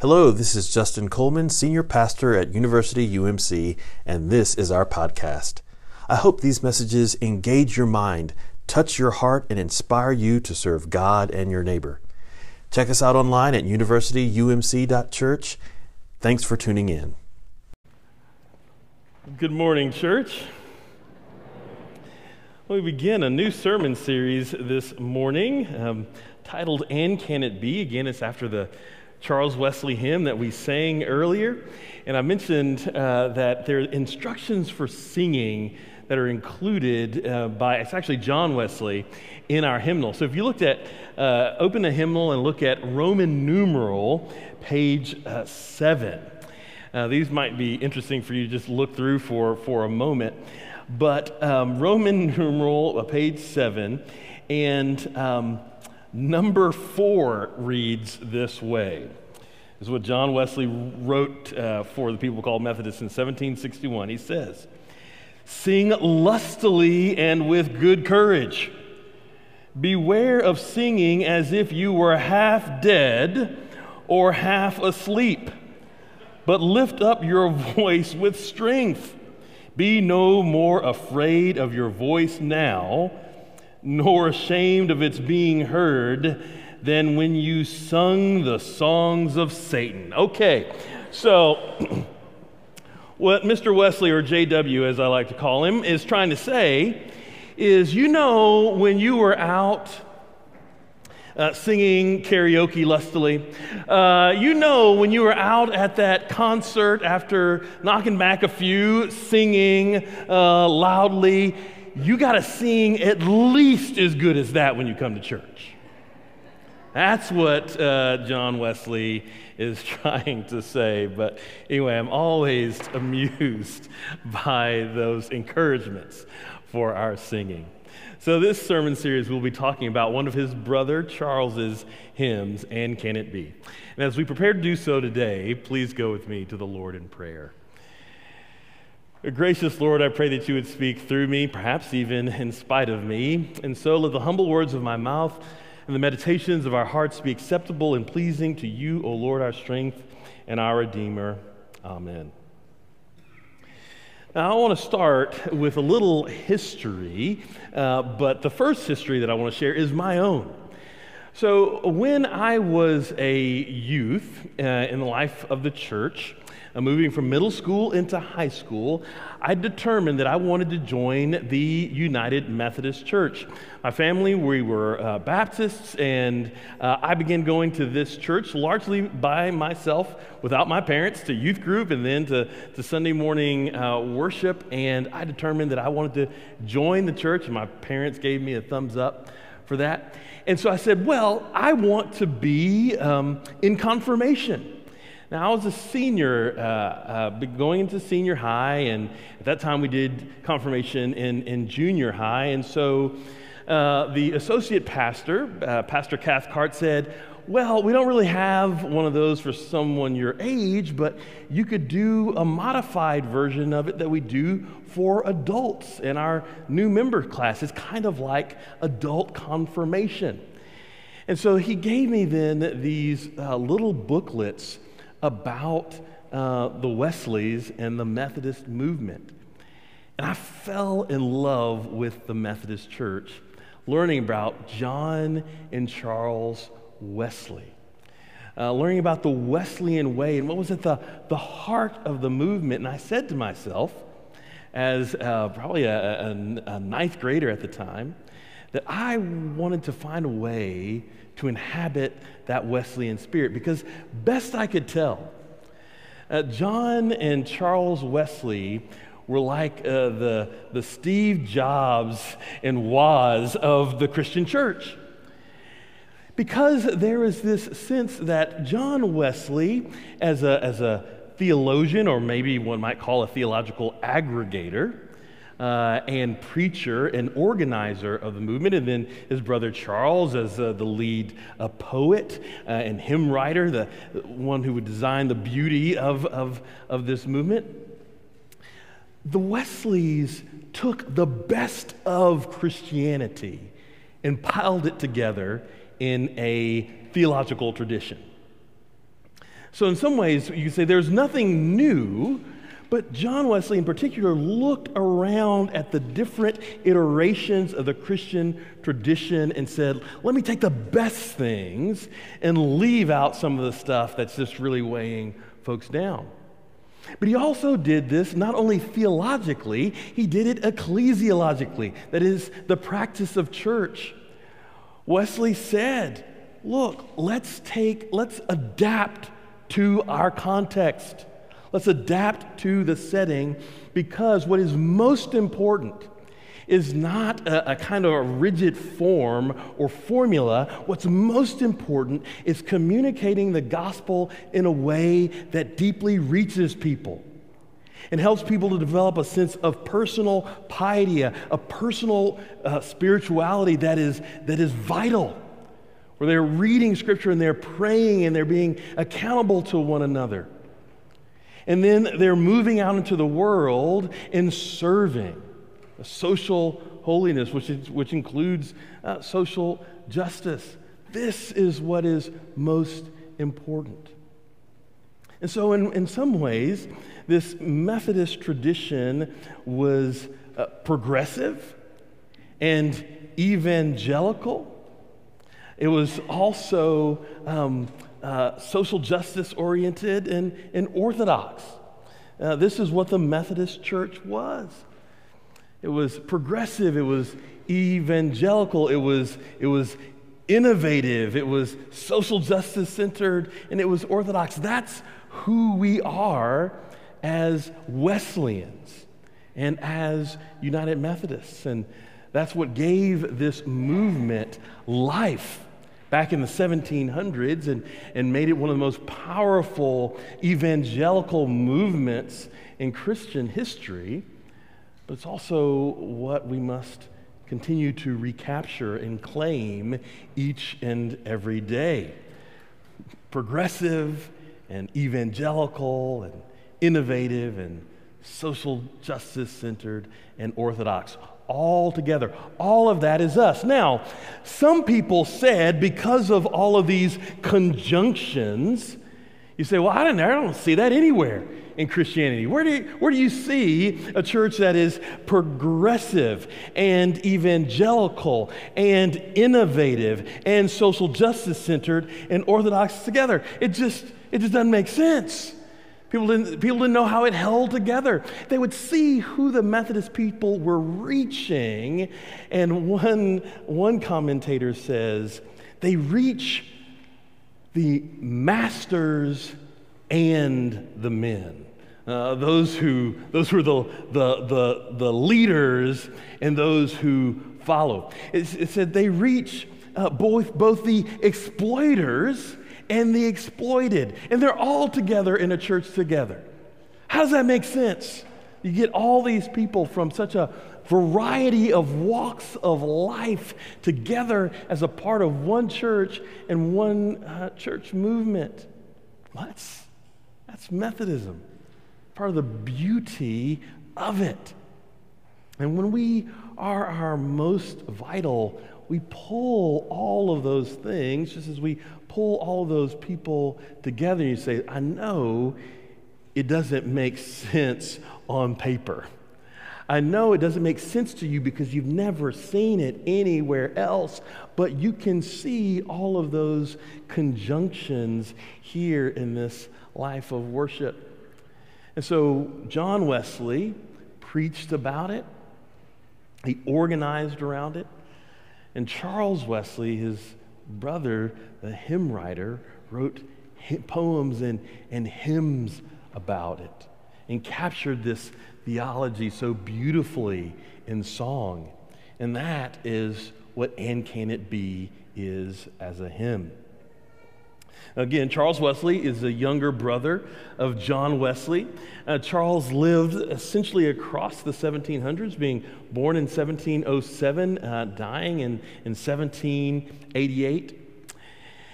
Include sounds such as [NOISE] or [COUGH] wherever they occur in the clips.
Hello, this is Justin Coleman, Senior Pastor at University UMC, and this is our podcast. I hope these messages engage your mind, touch your heart, and inspire you to serve God and your neighbor. Check us out online at universityumc.church. Thanks for tuning in. Good morning, church. We begin a new sermon series this morning um, titled And Can It Be? Again, it's after the Charles Wesley hymn that we sang earlier. And I mentioned uh, that there are instructions for singing that are included uh, by, it's actually John Wesley in our hymnal. So if you looked at, uh, open a hymnal and look at Roman numeral, page uh, seven. Uh, these might be interesting for you to just look through for, for a moment. But um, Roman numeral, uh, page seven, and um, number four reads this way. This is what John Wesley wrote uh, for the people called Methodists in 1761. He says, Sing lustily and with good courage. Beware of singing as if you were half dead or half asleep, but lift up your voice with strength be no more afraid of your voice now, nor ashamed of its being heard, than when you sung the songs of Satan. Okay, so [CLEARS THROAT] what Mr. Wesley, or JW as I like to call him, is trying to say is you know, when you were out uh, singing karaoke lustily. Uh, you know, when you were out at that concert after knocking back a few, singing uh, loudly, you got to sing at least as good as that when you come to church. That's what uh, John Wesley is [LAUGHS] trying to say. But anyway, I'm always [LAUGHS] amused by those encouragements for our singing. So, this sermon series, we'll be talking about one of his brother Charles's hymns, And Can It Be? And as we prepare to do so today, please go with me to the Lord in prayer. Gracious Lord, I pray that you would speak through me, perhaps even in spite of me. And so let the humble words of my mouth and the meditations of our hearts be acceptable and pleasing to you, O Lord, our strength and our Redeemer. Amen. Now, I want to start with a little history, uh, but the first history that I want to share is my own. So, when I was a youth uh, in the life of the church, moving from middle school into high school, I determined that I wanted to join the United Methodist Church. My family, we were uh, Baptists, and uh, I began going to this church largely by myself, without my parents, to youth group and then to, to Sunday morning uh, worship. And I determined that I wanted to join the church, and my parents gave me a thumbs up for that. And so I said, Well, I want to be um, in confirmation. Now, I was a senior, uh, uh, going into senior high, and at that time we did confirmation in, in junior high. And so uh, the associate pastor, uh, Pastor Cathcart, said, Well, we don't really have one of those for someone your age, but you could do a modified version of it that we do for adults in our new member class. It's kind of like adult confirmation. And so he gave me then these uh, little booklets about uh, the Wesleys and the Methodist movement. And I fell in love with the Methodist Church, learning about John and Charles Wesley. Uh, learning about the Wesleyan way and what was at the, the heart of the movement. And I said to myself, as uh, probably a, a, a ninth grader at the time, that I wanted to find a way to inhabit that Wesleyan spirit because, best I could tell, uh, John and Charles Wesley were like uh, the, the Steve Jobs and Woz of the Christian church. Because there is this sense that John Wesley, as a, as a theologian, or maybe one might call a theological aggregator, uh, and preacher and organizer of the movement, and then his brother Charles as uh, the lead uh, poet uh, and hymn writer, the one who would design the beauty of, of, of this movement. The Wesleys took the best of Christianity and piled it together in a theological tradition. So, in some ways, you could say there's nothing new, but John Wesley in particular looked around at the different iterations of the Christian tradition and said, let me take the best things and leave out some of the stuff that's just really weighing folks down. But he also did this not only theologically, he did it ecclesiologically, that is, the practice of church. Wesley said, Look, let's take, let's adapt to our context. Let's adapt to the setting because what is most important is not a, a, kind of a rigid form or formula. What's most important is communicating the gospel in a way that deeply reaches people and helps people to develop a sense of personal piety, a, a personal uh, spirituality that is, that is vital, where they're reading scripture and they're praying and they're being accountable to one another. And then they're moving out into the world and serving a social holiness, which, is, which includes uh, social justice. This is what is most important. And so, in, in some ways, this Methodist tradition was uh, progressive and evangelical. It was also um, uh, social justice oriented and, and orthodox. Uh, this is what the Methodist Church was. It was progressive, it was evangelical, it was, it was innovative, it was social justice centered, and it was orthodox. That's who we are as Wesleyans and as United Methodists. And that's what gave this movement life back in the 1700s and, and made it one of the most powerful evangelical movements in Christian history but it's also what we must continue to recapture and claim each and every day. Progressive and evangelical and innovative and social justice centered and orthodox all together. All of that is us. Now, some people said because of all of these conjunctions, you say, well, I don't, I don't see that anywhere in Christianity? Where do, you, where do you see a church that is progressive and evangelical and innovative and social justice centered and orthodox together? It just, it just doesn't make sense. People didn't, people didn't know how it held together. They would see who the Methodist people were reaching. And one, one commentator says, they reach the masters and the men. Uh, those who those who are the, the, the, the leaders and those who follow. It, it said they reach uh, both, both the exploiters and the exploited, and they're all together in a church together. How does that make sense? You get all these people from such a variety of walks of life together as a part of one church and one uh, church movement. Well, that's, that's Methodism part of the beauty of it. And when we are our most vital, we pull all of those things, just as we pull all those people together. And you say, I know it doesn't make sense on paper. I know it doesn't make sense to you because you've never seen it anywhere else, but you can see all of those conjunctions here in this life of worship. And so John Wesley preached about it, he organized around it. And Charles Wesley, his brother, the hymn writer, wrote poems and, and hymns about it and captured this theology so beautifully in song. And that is what And Can It Be is as a hymn. Again, Charles Wesley is a younger brother of John Wesley. Uh, Charles lived essentially across the 1700s, being born in 1707, uh, dying in, in 1788.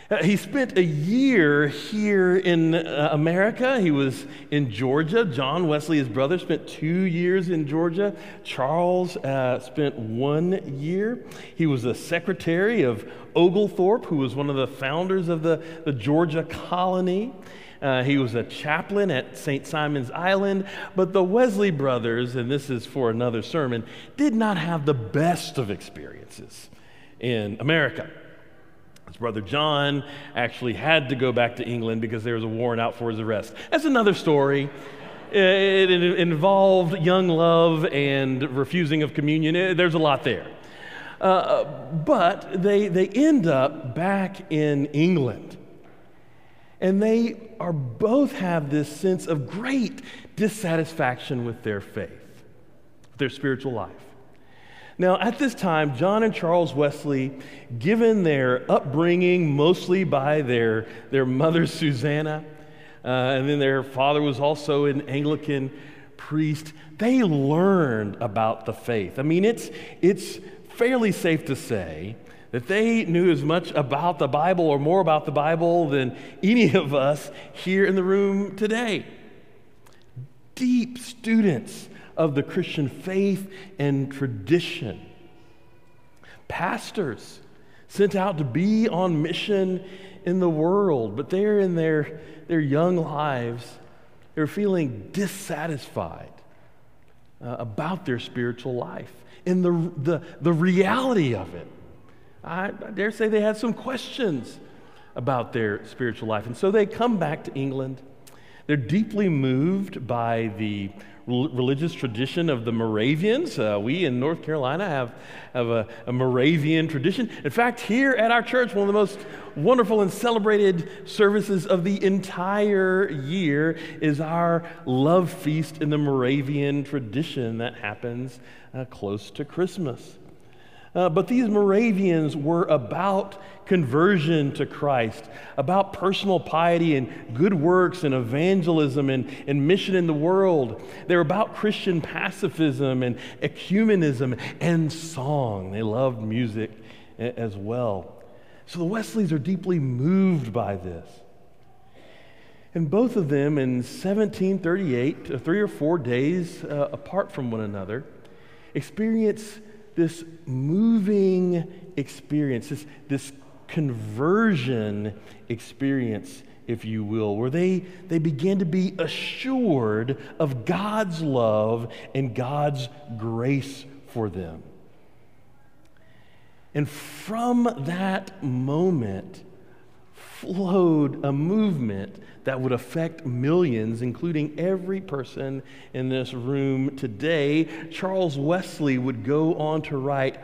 Uh, he spent a year here in uh, America. He was in Georgia. John Wesley, his brother, spent two years in Georgia. Charles uh, spent one year. He was the secretary of Oglethorpe, who was one of the founders of the, the Georgia colony. Uh, he was a chaplain at St. Simon's Island. But the Wesley brothers, and this is for another sermon, did not have the best of experiences in America. His brother John actually had to go back to England because there was a warrant out for his arrest. That's another story. It, involved young love and refusing of communion. There's a lot there. Uh, but they, they end up back in England. And they are both have this sense of great dissatisfaction with their faith, their spiritual life. Now, at this time, John and Charles Wesley, given their upbringing mostly by their, their mother, Susanna, uh, and then their father was also an Anglican priest, they learned about the faith. I mean, it's, it's fairly safe to say that they knew as much about the Bible or more about the Bible than any of us here in the room today. Deep students of the Christian faith and tradition. Pastors sent out to be on mission in the world, but they're in their, their young lives, they're feeling dissatisfied uh, about their spiritual life and the, the, the reality of it. I, I dare say they had some questions about their spiritual life. And so they come back to England. They're deeply moved by the religious tradition of the Moravians. Uh, we in North Carolina have, have a, a, Moravian tradition. In fact, here at our church, one of the most wonderful and celebrated services of the entire year is our love feast in the Moravian tradition that happens uh, close to Christmas. Uh, but these Moravians were about conversion to Christ, about personal piety and good works and evangelism and, and mission in the world. They're about Christian pacifism and ecumenism and song. They loved music as well. So the Wesleys are deeply moved by this. And both of them in 1738, uh, three or four days uh, apart from one another, experience this moving experience, this, this conversion experience, if you will, where they, they begin to be assured of God's love and God's grace for them. And from that moment flowed a movement that would affect millions, including every person in this room today. Charles Wesley would go on to write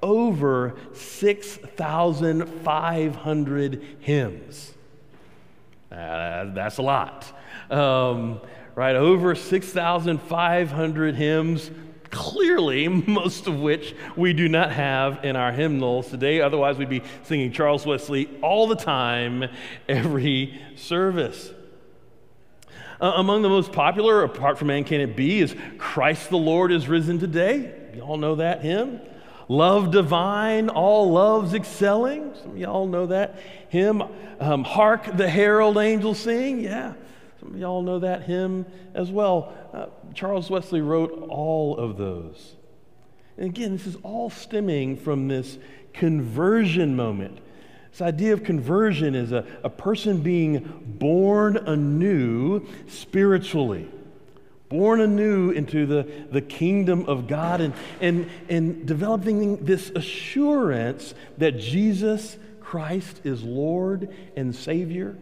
over 6,500 hymns. Uh, that's a lot. Um, right, over 6,500 hymns, clearly, [LAUGHS] most of which we do not have in our hymnals today. Otherwise, we'd be singing Charles Wesley all the time, [LAUGHS] every service. Uh, among the most popular, apart from And Can It Be, is Christ the Lord is Risen Today. You all know that hymn. Love divine, all loves excelling. Some of y'all know that hymn. Um, Hark the herald angels sing. Yeah, some of y'all know that hymn as well. Uh, Charles Wesley wrote all of those. And again, this is all stemming from this conversion moment. This idea of conversion is a, a person being born anew spiritually born anew into the, the kingdom of God and, and, and developing this assurance that Jesus Christ is Lord and Savior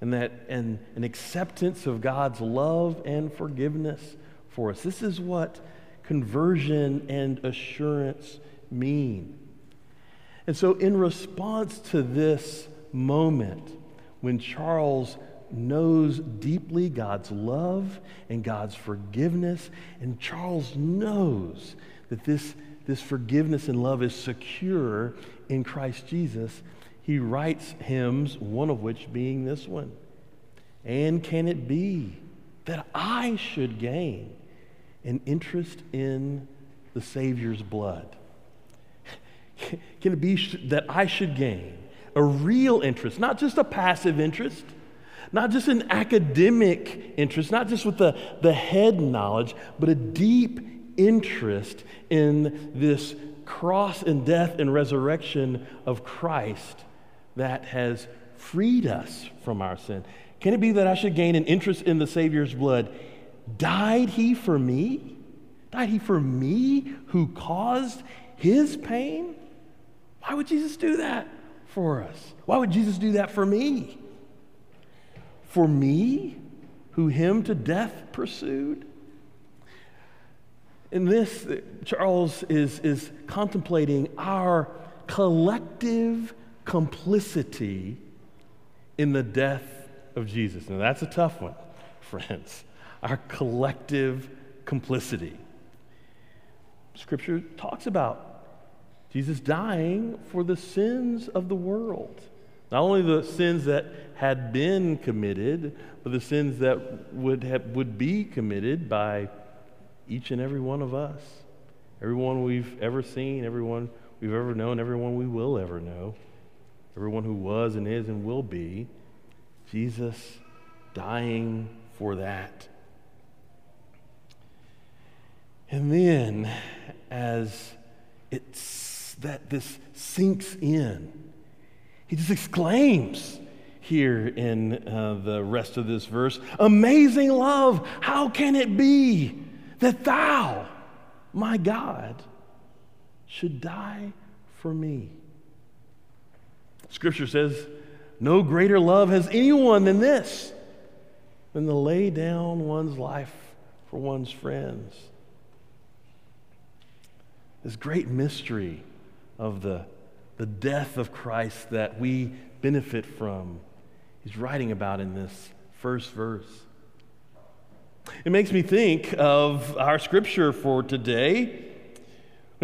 and that and an acceptance of God's love and forgiveness for us. This is what conversion and assurance mean. And so in response to this moment when Charles knows deeply God's love and God's forgiveness. And Charles knows that this, this forgiveness and love is secure in Christ Jesus. He writes hymns, one of which being this one. And can it be that I should gain an interest in the Savior's blood? [LAUGHS] Can it be that I should gain a real interest, not just a passive interest, not just an academic interest, not just with the, the head knowledge, but a deep interest in this cross and death and resurrection of Christ that has freed us from our sin. Can it be that I should gain an interest in the Savior's blood? Died he for me? Died he for me who caused his pain? Why would Jesus do that for us? Why would Jesus do that for me? For me, who him to death pursued? In this, Charles is, is contemplating our collective complicity in the death of Jesus. Now, that's a tough one, friends. Our collective complicity. Scripture talks about Jesus dying for the sins of the world. Not only the sins that had been committed, but the sins that would, have, would be committed by each and every one of us. Everyone we've ever seen, everyone we've ever known, everyone we will ever know, everyone who was and is and will be. Jesus dying for that. And then, as it's that this sinks in, he just exclaims here in uh, the rest of this verse Amazing love, how can it be that thou, my God, should die for me. Scripture says, No greater love has anyone than this, than to lay down one's life for one's friends. This great mystery of the, the death of Christ that we benefit from, he's writing about in this first verse. It makes me think of our scripture for today.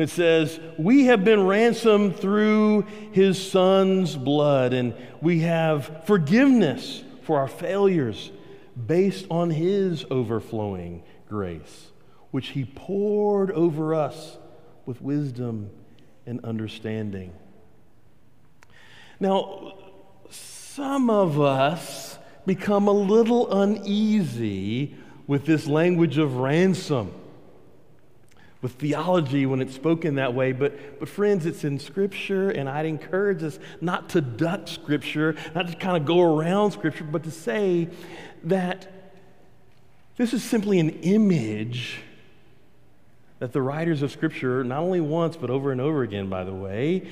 It says, We have been ransomed through his son's blood, and we have forgiveness for our failures based on his overflowing grace, which he poured over us with wisdom and understanding. Now, some of us become a little uneasy with this language of ransom, with theology when it's spoken that way. But, but friends, it's in Scripture, and I'd encourage us not to duck Scripture, not to kind of go around Scripture, but to say that this is simply an image that the writers of Scripture, not only once, but over and over again, by the way,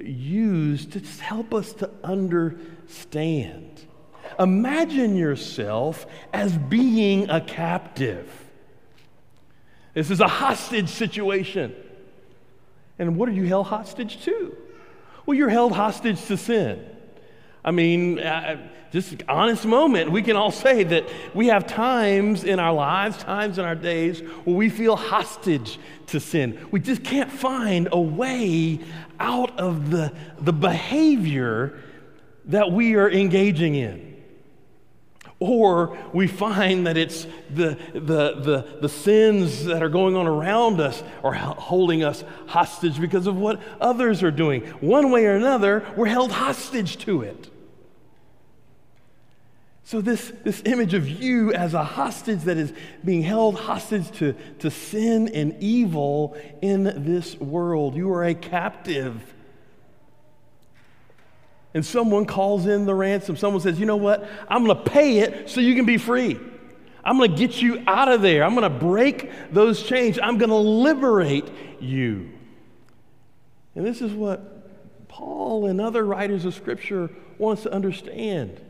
use to help us to understand Imagine yourself as being a captive. This is a hostage situation. And what are you held hostage to? Well, you're held hostage to sin. I mean, uh, just honest moment, we can all say that we have times in our lives, times in our days where we feel hostage to sin. We just can't find a way out of the, the behavior that we are engaging in. Or we find that it's the, the, the, the sins that are going on around us are holding us hostage because of what others are doing. One way or another, we're held hostage to it. So, this, this image of you as a hostage that is being held hostage to, to sin and evil in this world, you are a captive and someone calls in the ransom, someone says, you know what? I'm going to pay it so you can be free. I'm going to get you out of there. I'm going to break those chains. I'm going to liberate you. And this is what Paul and other writers of Scripture want us to understand.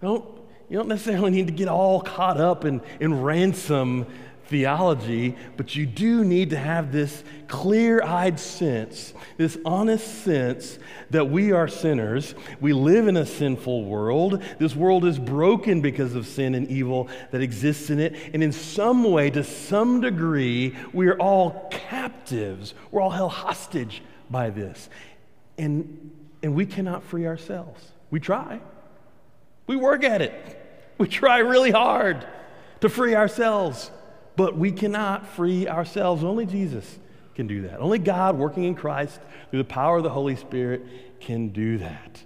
Don't, you don't necessarily need to get all caught up in, in ransom theology, but you do need to have this clear eyed sense, this honest sense that we are sinners. We live in a sinful world. This world is broken because of sin and evil that exists in it. And in some way, to some degree, we are all captives. We're all held hostage by this. And, and we cannot free ourselves. We try, we work at it, we try really hard to free ourselves. But we cannot free ourselves. Only Jesus can do that. Only God, working in Christ through the power of the Holy Spirit, can do that.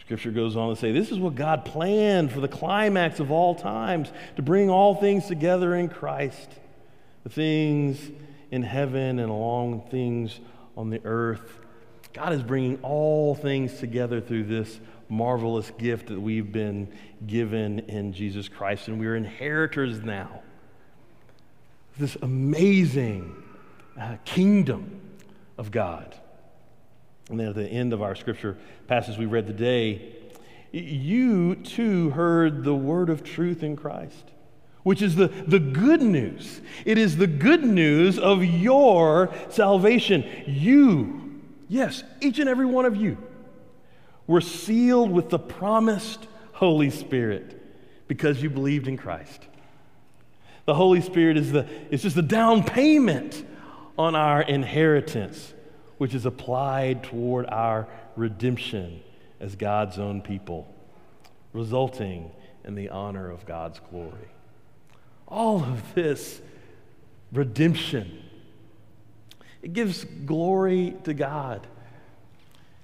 Scripture goes on to say, This is what God planned for the climax of all times to bring all things together in Christ. The things in heaven and along things on the earth. God is bringing all things together through this marvelous gift that we've been given in Jesus Christ, and we're inheritors now. This amazing uh, kingdom of God. And then at the end of our scripture passage we read today, you too heard the word of truth in Christ, which is the, the good news. It is the good news of your salvation. You, yes, each and every one of you, were sealed with the promised Holy Spirit because you believed in Christ. The Holy Spirit is, the, is just the down payment on our inheritance which is applied toward our redemption as God's own people, resulting in the honor of God's glory. All of this redemption, it gives glory to God.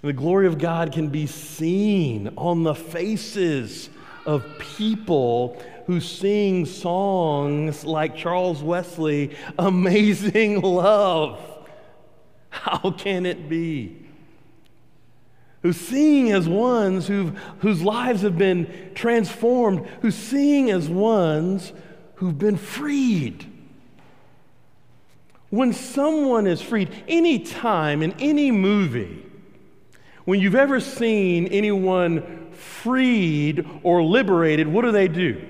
The glory of God can be seen on the faces of people who sing songs like Charles Wesley, Amazing Love. How can it be? Who sing as ones whose lives have been transformed, who sing as ones who've been freed. When someone is freed, any time in any movie, when you've ever seen anyone freed or liberated, what do they do?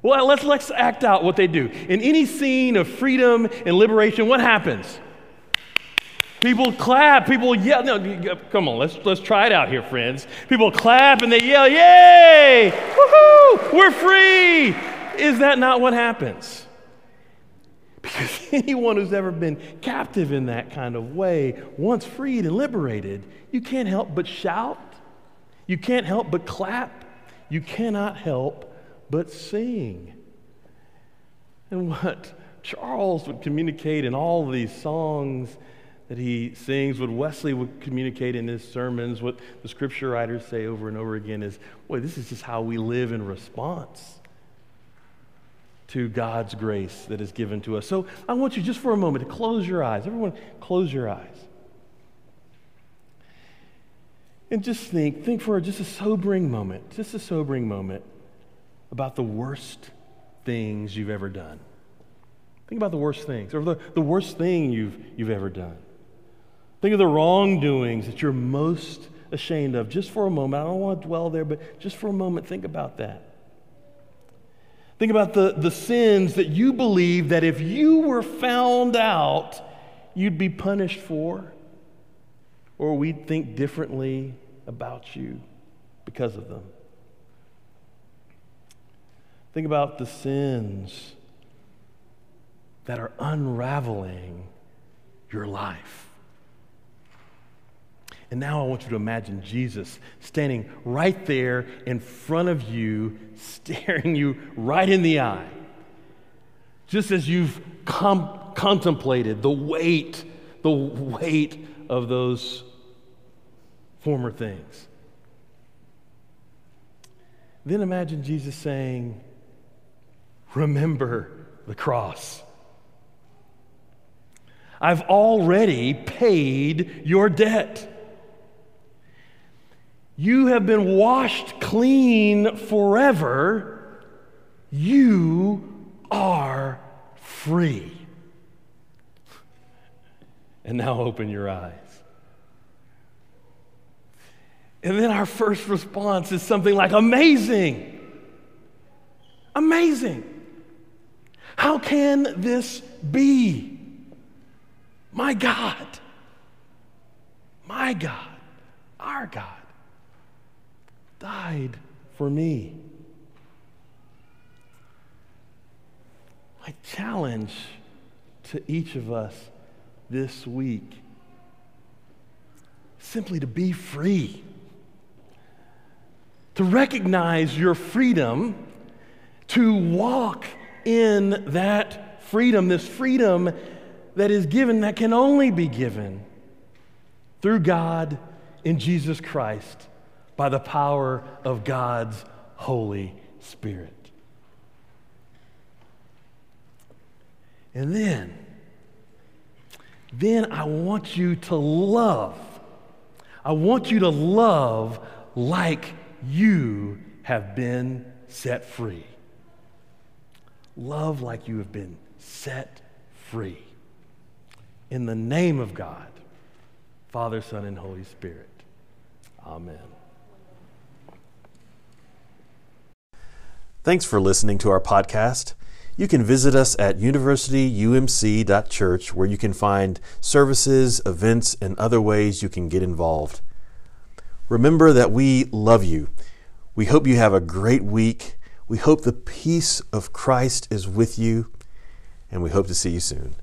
Well, let's, let's act out what they do. In any scene of freedom and liberation, what happens? People clap, people yell. No, come on, let's, let's try it out here, friends. People clap and they yell, Yay! Woohoo! We're free! Is that not what happens? Because [LAUGHS] anyone who's ever been captive in that kind of way, once freed and liberated, you can't help but shout. You can't help but clap. You cannot help but sing. And what Charles would communicate in all these songs that he sings, what Wesley would communicate in his sermons, what the scripture writers say over and over again is, boy, this is just how we live in response to God's grace that is given to us. So I want you just for a moment to close your eyes. Everyone, close your eyes. And just think, think for just a sobering moment, just a sobering moment about the worst things you've ever done. Think about the worst things, or the, the worst thing you've, you've ever done. Think of the wrongdoings that you're most ashamed of. Just for a moment. I don't want to dwell there, but just for a moment, think about that. Think about the, the sins that you believe that if you were found out, you'd be punished for, or we'd think differently about you because of them. Think about the sins that are unraveling your life. And now I want you to imagine Jesus standing right there in front of you, staring you right in the eye. Just as you've com- contemplated the weight, the weight of those former things. Then imagine Jesus saying, Remember the cross. I've already paid your debt. You have been washed clean forever. You are free. And now open your eyes. And then our first response is something like amazing. Amazing. How can this be? My God. My God. Our God died for me. My challenge to each of us this week simply to be free, to recognize your freedom, to walk in that freedom, this freedom that is given, that can only be given through God in Jesus Christ by the power of God's Holy Spirit. And then, then I want you to love. I want you to love like you have been set free. Love like you have been set free. In the name of God, Father, Son, and Holy Spirit. Amen. Thanks for listening to our podcast. You can visit us at universityumc.church where you can find services, events, and other ways you can get involved. Remember that we love you. We hope you have a great week. We hope the peace of Christ is with you, and we hope to see you soon.